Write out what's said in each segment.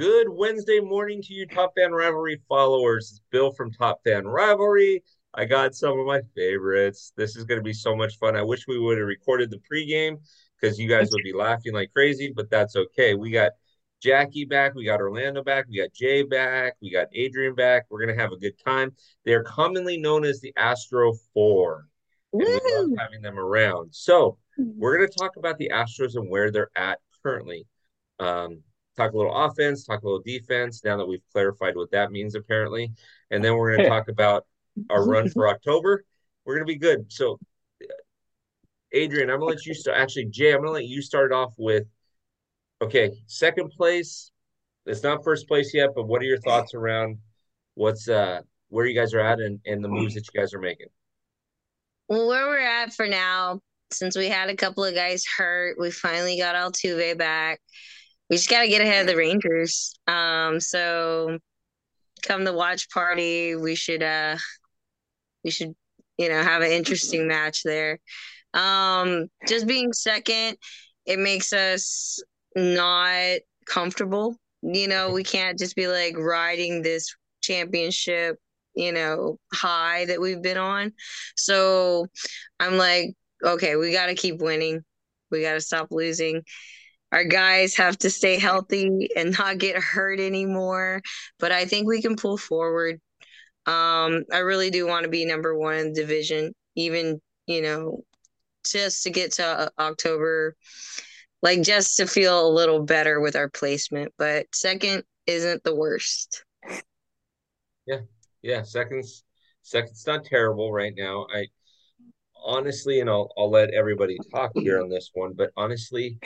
Good Wednesday morning to you, Top Fan Rivalry followers. It's Bill from Top Fan Rivalry. I got some of my favorites. This is going to be so much fun. I wish we would have recorded the pregame because you guys would be laughing like crazy, but that's okay. We got Jackie back. We got Orlando back. We got Jay back. We got Adrian back. We're going to have a good time. They're commonly known as the Astro Four. We love having them around. So we're going to talk about the Astros and where they're at currently. Um, talk a little offense, talk a little defense. Now that we've clarified what that means, apparently, and then we're going to talk about our run for October. We're going to be good. So, Adrian, I'm going to let you start. Actually, Jay, I'm going to let you start off with. Okay, second place. It's not first place yet, but what are your thoughts around what's uh where you guys are at and, and the moves that you guys are making? Well, where we're at for now, since we had a couple of guys hurt, we finally got Altuve back we just got to get ahead of the Rangers. Um, so come the watch party, we should uh, we should you know have an interesting match there. Um, just being second, it makes us not comfortable. You know, we can't just be like riding this championship, you know, high that we've been on. So I'm like, okay, we got to keep winning. We got to stop losing our guys have to stay healthy and not get hurt anymore. But I think we can pull forward. Um, I really do want to be number one in the division, even, you know, just to get to uh, October, like just to feel a little better with our placement. But second isn't the worst. Yeah. Yeah. Second's second's not terrible right now. I honestly, and I'll I'll let everybody talk here on this one, but honestly,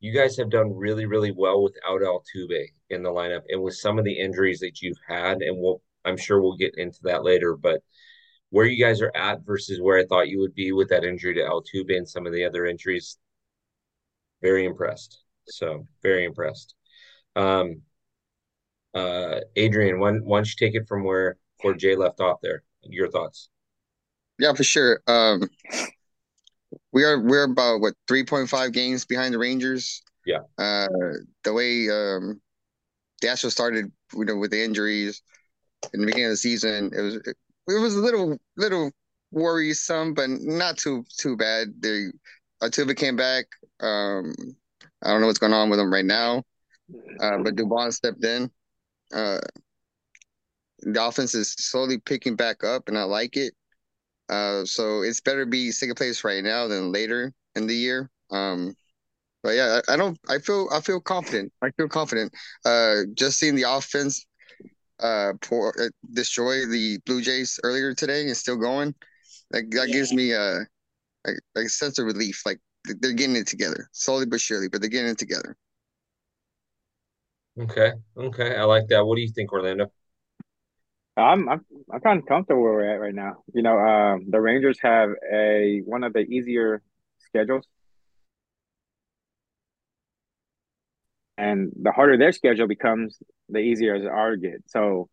you guys have done really, really well without Altuve in the lineup and with some of the injuries that you've had. And we'll, I'm sure we'll get into that later, but where you guys are at versus where I thought you would be with that injury to Altuve and some of the other injuries, very impressed. So very impressed. Um, uh, Adrian, why, why don't you take it from where where Jay left off there? Your thoughts? Yeah, for sure. Um, we are we're about what 3.5 games behind the Rangers. Yeah. Uh, the way um, the Astros started, you know, with the injuries in the beginning of the season, it was it, it was a little little worrisome, but not too too bad. The Altuve came back. Um, I don't know what's going on with him right now, uh, but Dubon stepped in. Uh, the offense is slowly picking back up, and I like it. Uh, so it's better to be second place right now than later in the year. Um, but yeah, I, I, don't. I feel. I feel confident. I feel confident. Uh, just seeing the offense, uh, pour, uh, destroy the Blue Jays earlier today and still going, that that yeah. gives me a, a, a sense of relief. Like they're getting it together, slowly but surely, but they're getting it together. Okay. Okay. I like that. What do you think, Orlando? I'm I'm I'm kind of comfortable where we're at right now. You know, um, the Rangers have a one of the easier schedules, and the harder their schedule becomes, the easier as our get. So,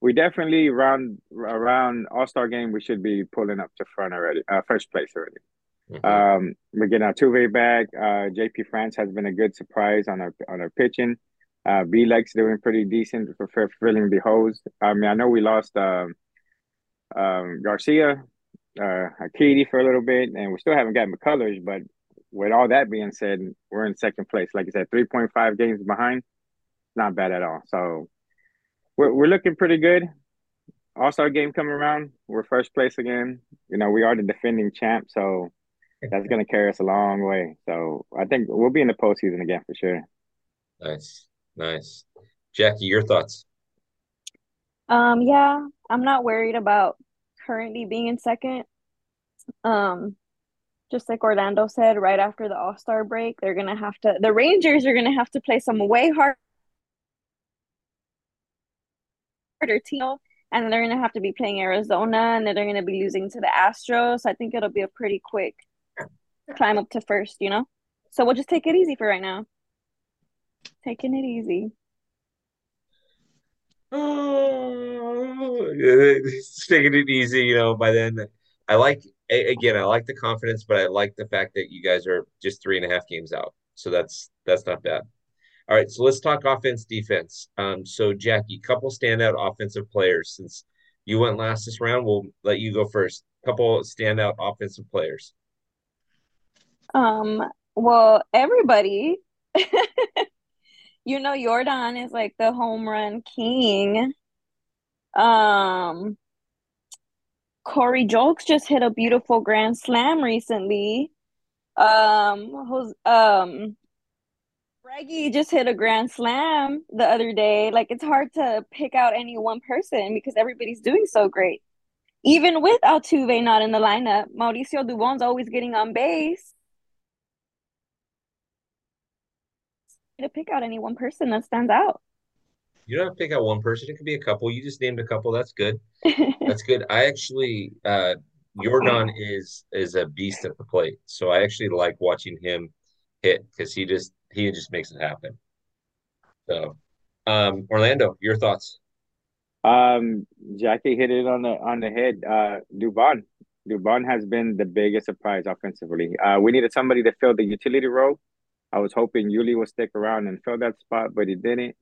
we definitely around around All Star game, we should be pulling up to front already, uh, first place already. Mm-hmm. Um, we're getting Altuve back. Uh, JP France has been a good surprise on our on our pitching. Uh, Bielak's doing pretty decent for, filling the holes. I mean, I know we lost um, um, Garcia, uh, for a little bit, and we still haven't got McCullers. But with all that being said, we're in second place. Like I said, 3.5 games behind. Not bad at all. So we're, we're looking pretty good. All Star game coming around. We're first place again. You know, we are the defending champ. So that's going to carry us a long way. So I think we'll be in the postseason again for sure. Nice. Nice. Jackie, your thoughts? Um, yeah, I'm not worried about currently being in second. Um, just like Orlando said, right after the All Star break, they're gonna have to. The Rangers are gonna have to play some way harder team, and they're gonna have to be playing Arizona, and then they're gonna be losing to the Astros. I think it'll be a pretty quick climb up to first, you know. So we'll just take it easy for right now. Taking it easy. Oh, taking it easy, you know. By then, I like again, I like the confidence, but I like the fact that you guys are just three and a half games out, so that's that's not bad. All right, so let's talk offense, defense. Um, so Jackie, couple standout offensive players. Since you went last this round, we'll let you go first. Couple standout offensive players. Um, well, everybody, you know, Jordan is like the home run king. Um, Corey Julks just hit a beautiful grand slam recently. Um, who's um Reggie just hit a grand slam the other day. Like it's hard to pick out any one person because everybody's doing so great. Even with Altuve not in the lineup, Mauricio Dubon's always getting on base. To pick out any one person that stands out. You don't have to pick out one person. It could be a couple. You just named a couple. That's good. That's good. I actually, uh, Jordan is is a beast at the plate, so I actually like watching him hit because he just he just makes it happen. So, um, Orlando, your thoughts? Um, Jackie hit it on the on the head. Uh, Dubon, Dubon has been the biggest surprise offensively. Uh, we needed somebody to fill the utility role. I was hoping Yuli would stick around and fill that spot, but he didn't.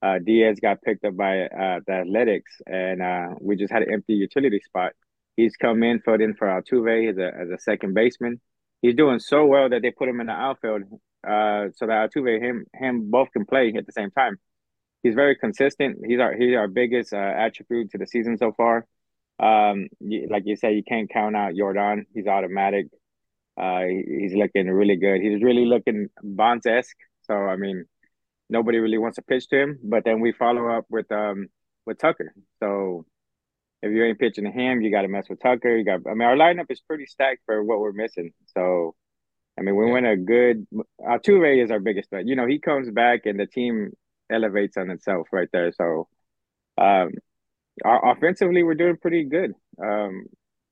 Uh, Diaz got picked up by uh, the Athletics, and uh, we just had an empty utility spot. He's come in, filled in for Altuve as a as a second baseman. He's doing so well that they put him in the outfield, uh, so that Altuve him him both can play at the same time. He's very consistent. He's our he's our biggest uh, attribute to the season so far. Um, like you said, you can't count out Jordan. He's automatic. Uh, he's looking really good. He's really looking Bonds esque. So I mean, nobody really wants to pitch to him. But then we follow up with um with Tucker. So if you ain't pitching to him, you got to mess with Tucker. You got. I mean, our lineup is pretty stacked for what we're missing. So, I mean, we yeah. win a good. Altuve is our biggest threat. You know, he comes back and the team elevates on itself right there. So, um, our, offensively, we're doing pretty good. Um,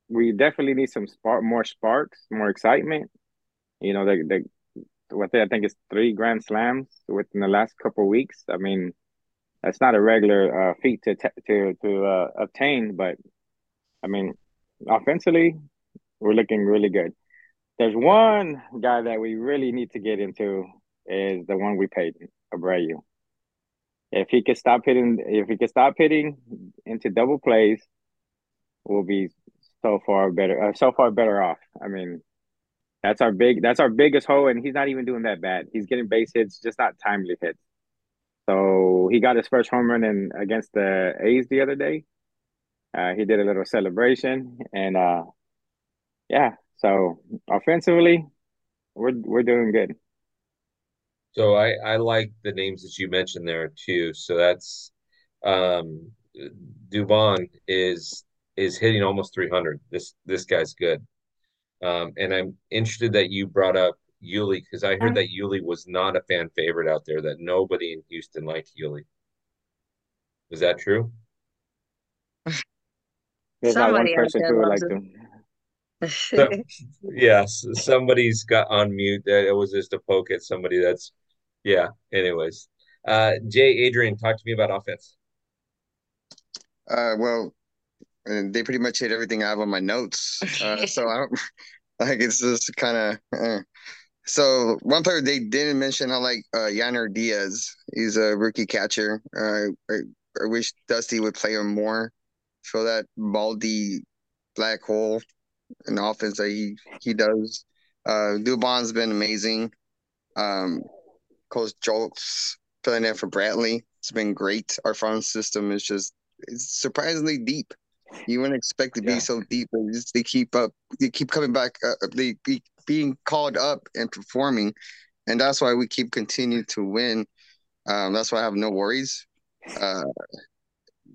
we definitely need some spark, more sparks, more excitement. You know, the the what I think is three grand slams within the last couple weeks. I mean, that's not a regular uh, feat to to to uh, obtain. But I mean, offensively, we're looking really good. There's one guy that we really need to get into is the one we paid, Abreu. If he could stop hitting, if he could stop hitting into double plays, we'll be so far better, uh, so far better off. I mean, that's our big, that's our biggest hole, and he's not even doing that bad. He's getting base hits, just not timely hits. So he got his first home run in against the A's the other day. Uh, he did a little celebration, and uh, yeah. So offensively, we're we're doing good. So I I like the names that you mentioned there too. So that's um, Dubon is is hitting almost 300. This this guy's good. Um, and I'm interested that you brought up Yuli because I heard that Yuli was not a fan favorite out there. That nobody in Houston liked Yuli. Is that true? There's not one person who would like him. so, yes, somebody's got on mute. That it was just a poke at somebody. That's yeah. Anyways, uh, Jay Adrian, talk to me about offense. Uh, well, they pretty much hit everything I have on my notes. Uh, so I don't like it's just kind of. Uh, so one player they didn't mention, I like uh, Yainer Diaz. He's a rookie catcher. Uh, I, I wish Dusty would play him more. Fill that baldy black hole in offense that he he does. Uh, Dubon's been amazing. Um, Corey Julks filling in for Bradley. It's been great. Our farm system is just it's surprisingly deep. You wouldn't expect to be yeah. so deep, but just, they keep up. They keep coming back. Uh, they, they being called up and performing, and that's why we keep continuing to win. Um, that's why I have no worries. Uh,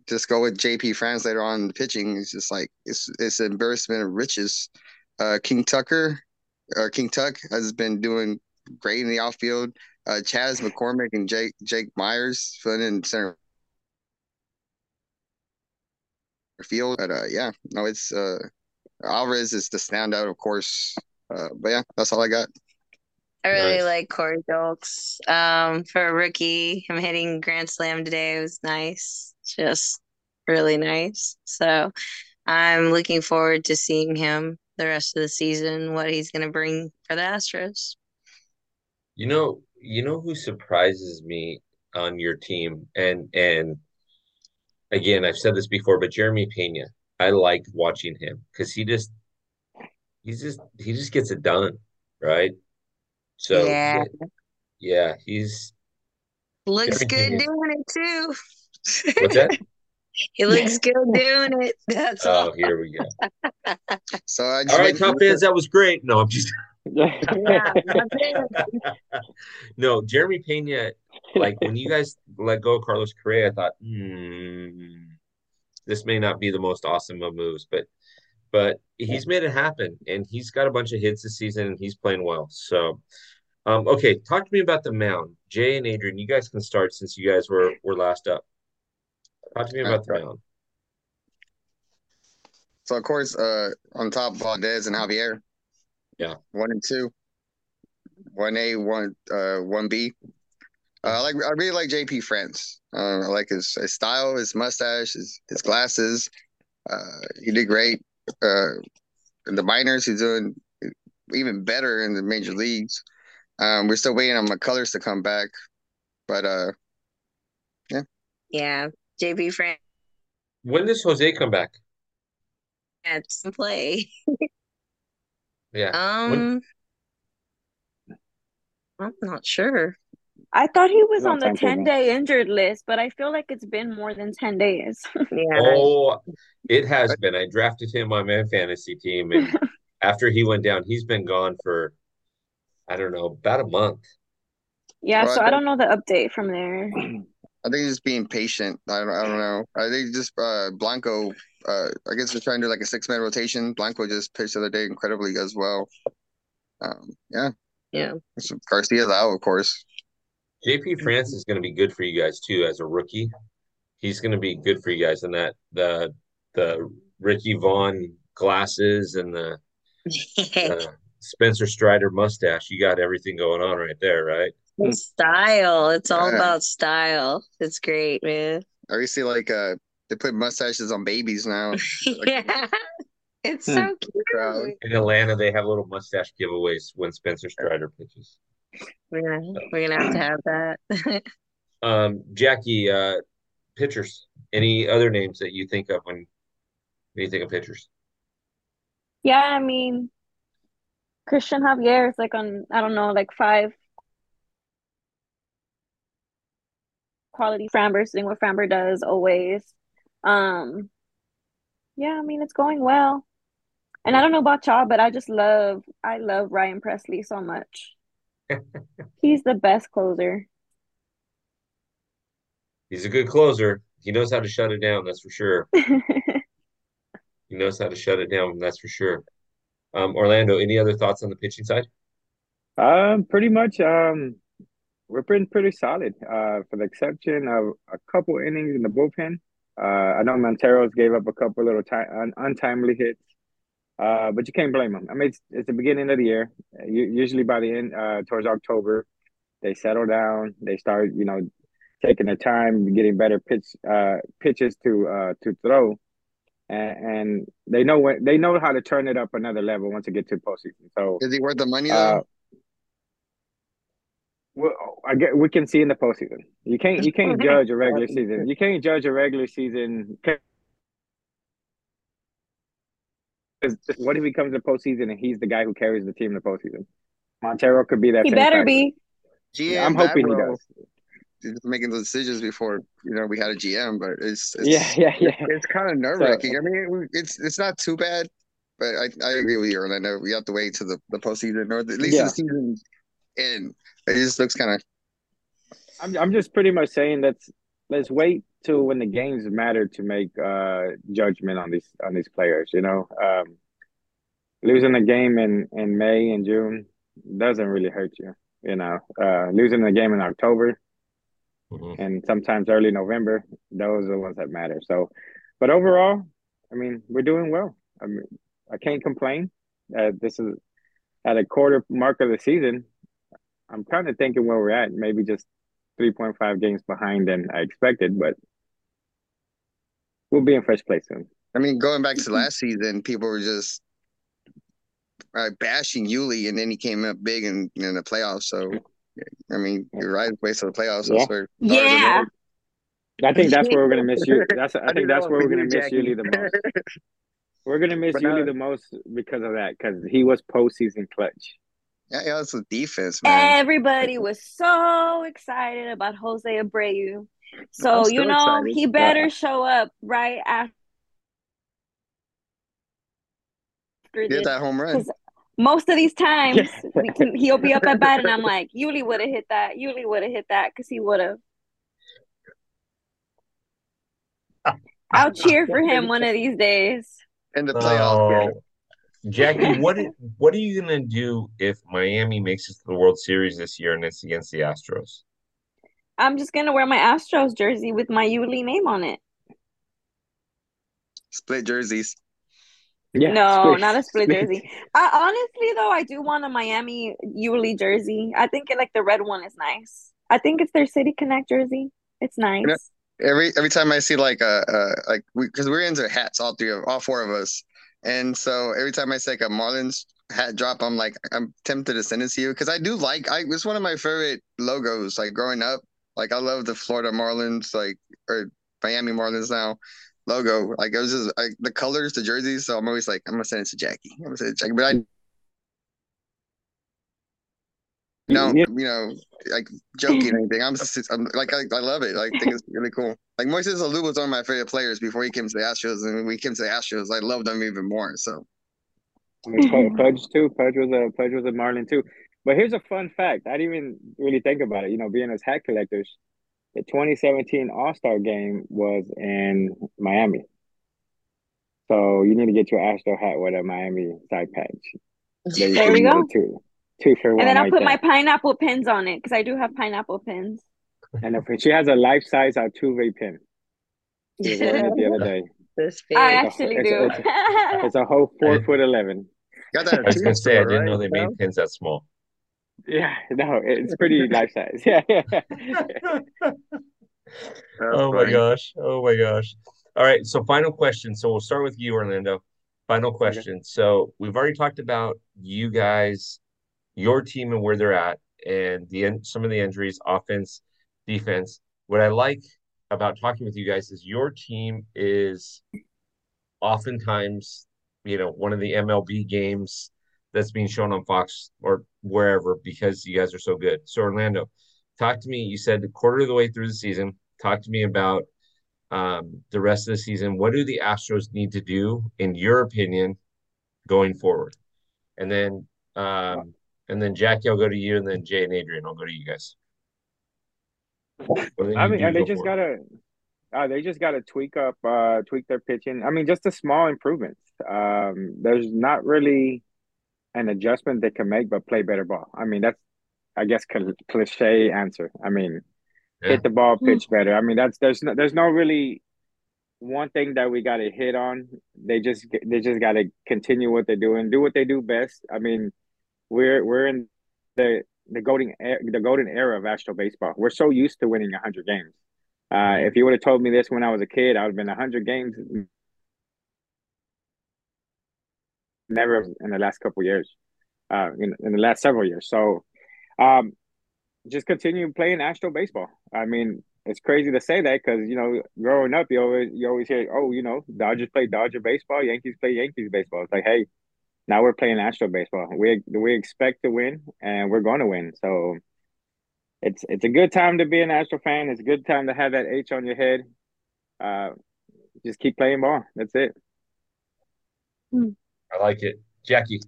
just go with JP France later on the pitching. It's just like it's it's an embarrassment of riches. Uh, King Tucker or King Tuck has been doing great in the outfield. Uh, Chas McCormick and Jake Jake Meyers filling in center field. But uh, yeah, no, it's uh, Alvarez is the standout, of course. Uh, but yeah, that's all I got. I really nice. like Corey Julks. Um, for a rookie, him hitting Grand Slam today it was nice. Just really nice. So I'm looking forward to seeing him the rest of the season, what he's going to bring for the Astros. You know, you know who surprises me on your team, and and again, I've said this before, but Jeremy Pena, I like watching him because he just he's just he just gets it done, right? So Yeah. yeah, he's Looks Jeremy good Pena. doing it too. what's that? He looks good doing it. That's Oh, all. here we go. So I just All right, made- top fans, that was great. No, I'm just Yeah, no, Jeremy Pena, like when you guys let go of Carlos Correa, I thought, hmm, this may not be the most awesome of moves, but but he's made it happen and he's got a bunch of hits this season and he's playing well. So um okay, talk to me about the mound. Jay and Adrian, you guys can start since you guys were were last up. Talk to me about the mound. So of course, uh, on top of Valdez and Javier. Yeah. One and two. One A, one uh, one B. Uh, I like I really like JP France. Uh, I like his, his style, his mustache, his his glasses. Uh, he did great. Uh, in the minors, he's doing even better in the major leagues. Um, we're still waiting on McCullers to come back, but uh, Yeah. Yeah, JP France When does Jose come back? had some play. Yeah. Um I'm not sure. I thought he was No on the timetable. 10 day injured list, but I feel like it's been more than 10 days. Yeah. Oh, it has been. I drafted him on my fantasy team, and after he went down, he's been gone for I don't know about a month. Yeah, Well, so I don't know the update from there. I think just being patient. I don't, I don't know. I think just uh, Blanco. Uh, I guess we're trying to do like a six man rotation. Blanco just pitched the other day incredibly as well. Um, yeah, Yeah. so Garcia's out, of course. JP France is going to be good for you guys too as a rookie. He's going to be good for you guys in that the the Ricky Vaughn glasses and the uh, Spencer Strider mustache. You got everything going on right there, right? Style. It's all about style. It's great, man. I always see like uh, they put mustaches on babies now. yeah. It's Hmm. so cute. In Atlanta, they have little mustache giveaways when Spencer Strider pitches. We're gonna we're gonna have to have that. Um, Jackie, uh, pitchers. Any other names that you think of when when you think of pitchers? Yeah, I mean, Christian Javier is like on, I don't know, like five quality Framber, doing what Framber does always. Um, yeah, I mean, it's going well. And I don't know about y'all, but I just love, I love Ryan Pressly so much. He's the best closer. He's a good closer. He knows how to shut it down, that's for sure. He knows how to shut it down, that's for sure. Um, Orlando, any other thoughts on the pitching side? Um, pretty much. Um, we're pretty pretty solid. Uh, for the exception of a couple innings in the bullpen. Uh, I know Montero's gave up a couple little ti un untimely hits. Uh, but you can't blame them. I mean, it's it's the beginning of the year. U usually by the end, uh, towards October, they settle down. They start, you know, taking their time, getting better pitch uh pitches to uh to throw. And, and they know when they know how to turn it up another level once it get to postseason. So Is he worth the money uh, though? Well, I get we can see in the postseason. You can't you can't judge a regular season. You can't judge a regular season. 'cause What if he comes to postseason and he's the guy who carries the team in the postseason? Montero could be that. He better factor. be. GM I'm hoping he Vavro does. is making those decisions before you know we had a GM, but it's, it's Yeah, yeah, yeah. it's kind of nerve wracking. I mean, it's it's not too bad, but I, I agree with you, Orlando. We have to wait to the, the postseason or at least Yeah. the season's end. It just looks kind of I'm I'm just pretty much saying let's let's wait till when the games matter to make uh judgment on these on these players. You know, um, losing a game in in May and June doesn't really hurt you. You know, uh, losing a game in October Mhm. and sometimes early November, those are the ones that matter. So, but overall, I mean, we're doing well. I mean, I can't complain. Uh, this is at a quarter mark of the season. I'm kind of thinking where we're at, maybe just 3.5 games behind than I expected, but we'll be in first place soon. I mean, going back to last season, people were just uh, bashing Yuli, and then he came up big in, in the playoffs. So I mean, you're right way to the playoffs. Yeah. That's where Yeah. I think that's where we're gonna miss you. That's I I think that's where we're gonna miss Yuli the most. We're gonna miss Yuli the most because of that, because he was postseason clutch. Yeah, yeah, it's a defense, man. Everybody was so excited about Jose Abreu. So, you know, excited. he better show up right after Get this. that home run. Most of these times we can, he'll be up at bat and I'm like, Yuli would have hit that. Yuli would have hit that because he would have. I'll cheer for him one of these days. In the playoff game. Oh, Jackie, what what are you gonna do if Miami makes it to the World Series this year and it's against the Astros? I'm just gonna wear my Astros jersey with my Yuli name on it. Split jerseys. Yeah, no, split- not a split jersey. I, honestly, though, I do want a Miami Yuli jersey. I think it, like the red one is nice. I think it's their City Connect jersey. It's nice. know- Every every time I see like uh uh like we because we're into hats all three of all four of us, and so every time I see like a Marlins hat drop, I'm like I'm tempted to send it to you because I do like I it's one of my favorite logos like growing up. Like I love the Florida Marlins like or Miami Marlins now logo. Like it was just like the colors, the jerseys. So I'm always like I'm gonna send it to Jackie. I'm gonna send it to Jackie, but I don't you know like joking or anything. I'm, just, I'm like I, I love it. I think it's really cool. Like Moises Alou was one of my favorite players before he came to the Astros, and when we came to the Astros, I loved him even more. So I mean, Pudge, Pudge too. Pudge was a Pudge was a Marlin too. But here's a fun fact. I didn't even really think about it. You know, being as hat collectors, the 2017 All Star Game was in Miami. So you need to get your Astro hat with a Miami side patch. you There we go. get Two, two for one. And then I'll right put there. my pineapple pins on it because I do have pineapple pins. And if she has a life size Altuve pin. She was wearing it the other day. I actually it's- do. it's- It's a whole four foot eleven. got that. I was gonna say I didn't know right? they made pins that small. Yeah, no, it's pretty life size. Yeah, Oh my gosh. Oh my gosh. All right. So final question. So we'll start with you, Orlando. Final question. So we've already talked about you guys, your team and where they're at, and the some of the injuries, offense, defense. What I like about talking with you guys is your team is oftentimes, you know, one of the MLB games that's being shown on Fox or wherever because you guys are so good. So Orlando, talk to me. You said a quarter of the way through the season. Talk to me about um, the rest of the season. What do the Astros need to do, in your opinion, going forward? And then, um, and then Jackie, I'll go to you, and then Jay and Adrian, I'll go to you guys. What I mean, and they just gotta, uh, they just gotta tweak up, uh, tweak their pitching. I mean, just the small improvements. Um, there's not really an adjustment they can make, but play better ball. I mean, that's, I guess, cl- cliche answer. I mean, Yeah. hit the ball, pitch better. I mean, that's there's no, there's no really one thing that we got to hit on. They just they just got to continue what they're doing, do what they do best. I mean, we're we're in the the golden the golden era of Astro baseball. We're so used to winning 100 games. Uh, if you would have told me this when I was a kid, I would have been 100 games. Never in the last couple years, uh, in, in the last several years. So, um, just continue playing Astro baseball. I mean, it's crazy to say that because you know, growing up, you always you always hear, oh, you know, Dodgers play Dodger baseball, Yankees play Yankees baseball. It's like, hey, now we're playing Astro baseball. We we expect to win, and we're going to win. So it's it's a good time to be an Astro fan. It's a good time to have that H on your head. Uh, just keep playing ball. That's it. I like it, Jackie.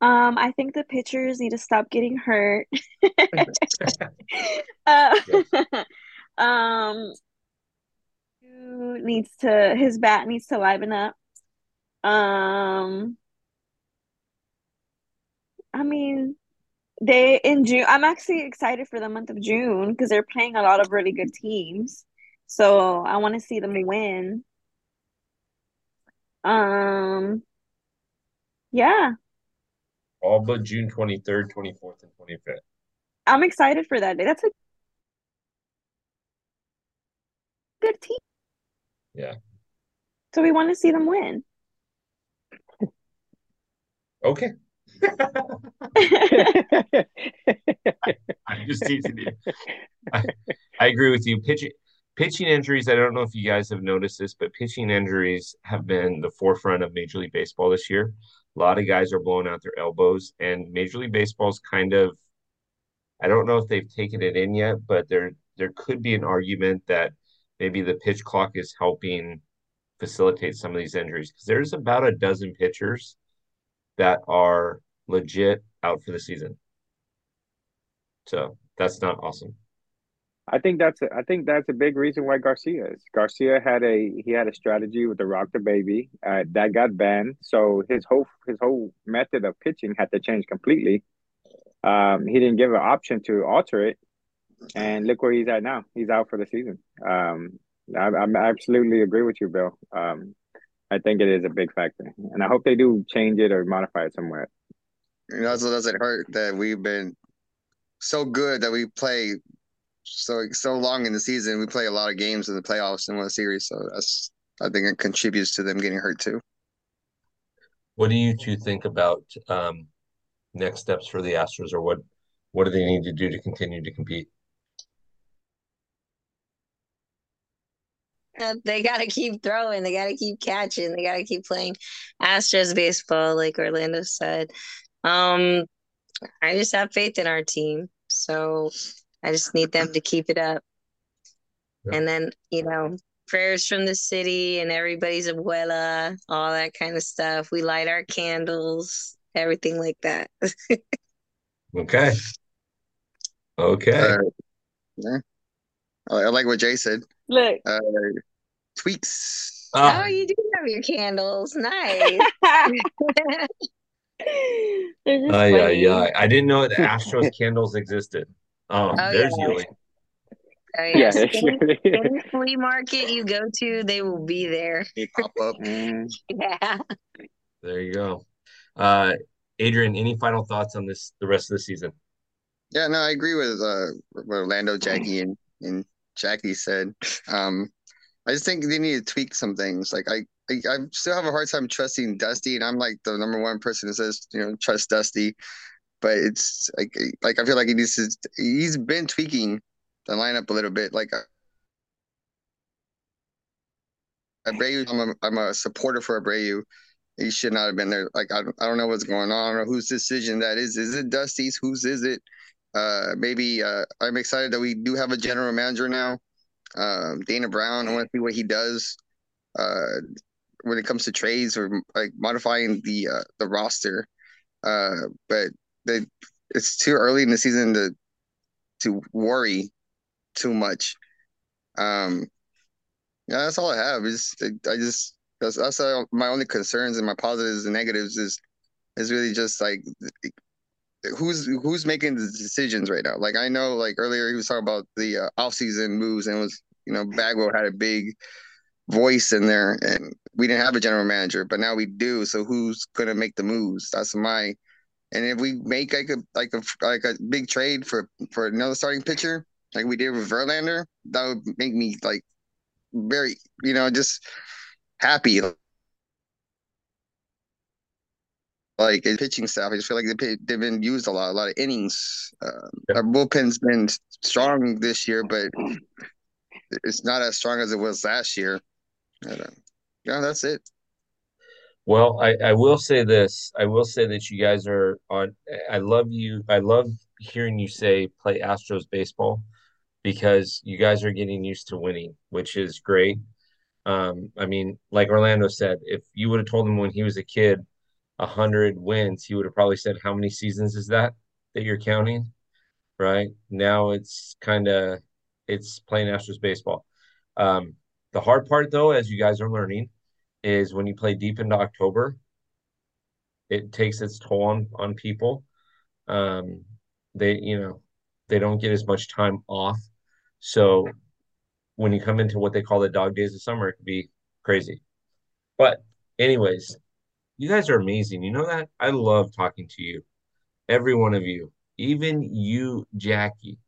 Um, I think the pitchers need to stop getting hurt. uh, um, who needs to his bat needs to liven up. Um, I mean, they in June. I'm actually excited for the month of June because they're playing a lot of really good teams. So I want to see them win. Um, yeah. All but June 23rd, 24th, and 25th. I'm excited for that day. That's a good team. Yeah. So we want to see them win. Okay. I'm just teasing you. I, I agree with you. Pitching pitching injuries. I don't know if you guys have noticed this, but pitching injuries have been the forefront of Major League Baseball this year. A lot of guys are blowing out their elbows, and Major League Baseball's kind of. I don't know if they've taken it in yet, but there there could be an argument that maybe the pitch clock is helping facilitate some of these injuries because there's about a dozen pitchers that are legit out for the season. So that's not awesome. I think that's a, I think that's a big reason why Garcia is. Garcia had a he had a strategy with the rock the baby uh, that got banned, so his whole his whole method of pitching had to change completely. Um, he didn't give an option to alter it, and look where he's at now. He's out for the season. Um, I, I absolutely agree with you, Bill. Um, I think it is a big factor, and I hope they do change it or modify it somewhere. It also doesn't hurt that we've been so good that we play so so long in the season. We play a lot of games in the playoffs and win a series, so that's I think it contributes to them getting hurt too. What do you two think about um, next steps for the Astros, or what what do they need to do to continue to compete? they got to keep throwing. They got to keep catching. They got to keep playing Astros baseball, like Orlando said. Um, I just have faith in our team, so I just need them to keep it up. Yeah. And then, you know, prayers from the city and everybody's abuela, all that kind of stuff. We light our candles, everything like that. okay. Okay. Uh, yeah. I like what Jay said. Look. Uh, tweaks. Oh. oh, you do have your candles. Nice. uh, yeah, yeah. I didn't know the Astros candles existed. Oh, oh there's yeah. Yuli. Oh, yeah. yeah. Any, any flea market you go to, they will be there. They pop up. yeah. There you go. Uh, Adrian, any final thoughts on this the rest of the season? Yeah, no, I agree with uh, what Orlando, Jackie, and, and Jackie said. Um, I just think they need to tweak some things. Like I, I, I still have a hard time trusting Dusty, and I'm like the number one person that says you know trust Dusty, but it's like like I feel like he needs to. He's been tweaking the lineup a little bit. Like Abreu, I'm a, I'm a supporter for Abreu. He should not have been there. Like I, I don't know what's going on or whose decision that is. Is it Dusty's? Whose is it? Uh, maybe uh, I'm excited that we do have a general manager now, um, Dana Brown. I want to see what he does uh, when it comes to trades or like modifying the uh, the roster. Uh, but they, it's too early in the season to to worry too much. Um, yeah, that's all I have. Is I just that's that's my only concerns and my positives and negatives is is really just like who's who's making the decisions right now? Like I know, like earlier he was talking about the uh, offseason moves, and was you know Bagwell had a big voice in there, and we didn't have a general manager, but now we do. So who's gonna make the moves? That's my. And if we make like a like a like a big trade for for another starting pitcher, like we did with Verlander, that would make me like very you know just happy like pitching staff. I just feel like they they've been used a lot, a lot of innings. Uh, Our bullpen's been strong this year, but it's not as strong as it was last year. Uh, yeah, that's it. Well, I, I will say this. I will say that you guys are on. I love you. I love hearing you say play Astros baseball because you guys are getting used to winning, which is great. Um, I mean, like Orlando said, if you would have told him when he was a kid a hundred wins, he would have probably said, "How many seasons is that that you're counting?" Right now, it's kind of it's playing Astros baseball. Um, the hard part, though, as you guys are learning, is when you play deep into October, it takes its toll on on people. Um, they, you know, they don't get as much time off, so when you come into what they call the dog days of summer, it could be crazy. But anyways, you guys are amazing. You know that? I love talking to you. Every one of you. Even you, Jackie,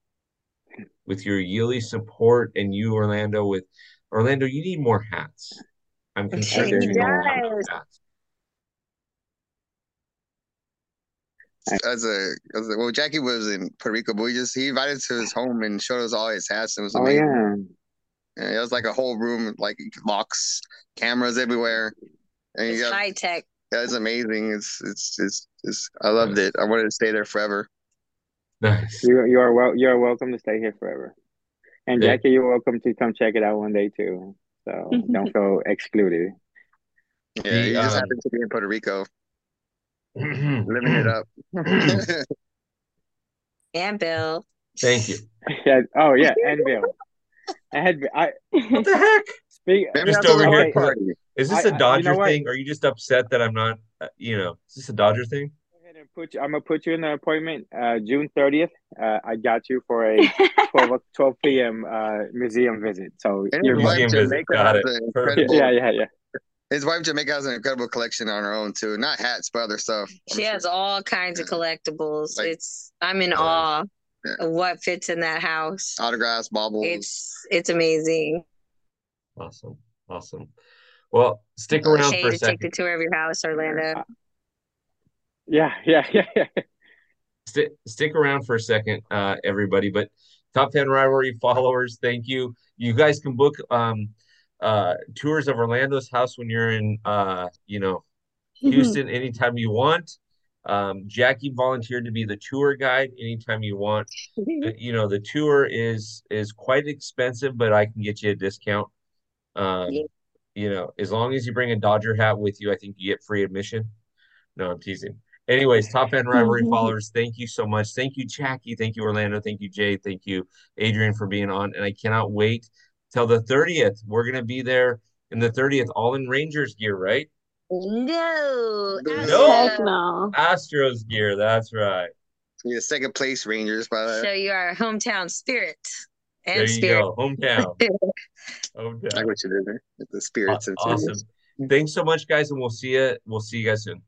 with your Yuli support and you, Orlando, with Orlando, you need more hats. I'm He more considering more does. hats. as a as a well, Jackie was in Puerto Rico, but we just he invited us to his home and showed us all his hats. And it was Oh amazing. yeah. It was like a whole room, like locks, cameras everywhere. And you It's got, high tech. Yeah, it's amazing. It's, it's it's it's I loved it. I wanted to stay there forever. Nice. You you are well. You are welcome to stay here forever. And Yeah. Jackie, you're welcome to come check it out one day too. So don't feel excluded. Yeah, The, he just um, happened to be in Puerto Rico, Thank living it up. And Bill. Thank you. Yeah. Oh yeah. And Bill. I had I What the heck? speak. Maybe Just that's a over here, okay party. Is this I- a I- you Dodger know what? thing? Are you just upset that I'm not? Uh, you know, is this a Dodger thing? Go ahead and put you, I'm gonna put you in an appointment. Uh, June 30th. Uh, I got you for a 12 o- 12 p.m. Uh, museum visit. So And you're his wife Museum visit. Jamaica Got has it. an incredible. yeah, yeah, yeah. His wife Jamaica has an incredible collection on her own too. Not hats, but other stuff. I'm She sure. has all kinds of collectibles. Like- it's I'm in Yeah. awe Yeah. of what fits in that house. autographs, baubles. It's it's amazing. Awesome, awesome. Well, stick around Shay for a to take the second. tour of your house, Orlando. Yeah, yeah, yeah, yeah. Stick stick around for a second, uh, everybody. But Top Fan Rivalry followers, thank you. You guys can book um uh tours of Orlando's house when you're in uh you know Houston anytime you want. Um, Jackie volunteered to be the tour guide anytime you want. You know the tour is is quite expensive, but I can get you a discount. Um, Yeah. You know, as long as you bring a Dodger hat with you, I think you get free admission. No, I'm teasing. Anyways, top fan rivalry mm-hmm. followers, thank you so much. Thank you, Jackie. Thank you, Orlando. Thank you, Jay. Thank you, Adrian, for being on. And I cannot wait till the 30th. We're gonna be there in the 30th, all in Rangers gear, right? No. No. No. Astros gear. That's right. Yeah, second place Rangers by Show that. you our hometown spirit and There you spirit. go. Hometown. I Hometown. like what you did there. The spirits and Awesome. Thanks so much, guys, and we'll see you. We'll see you guys soon.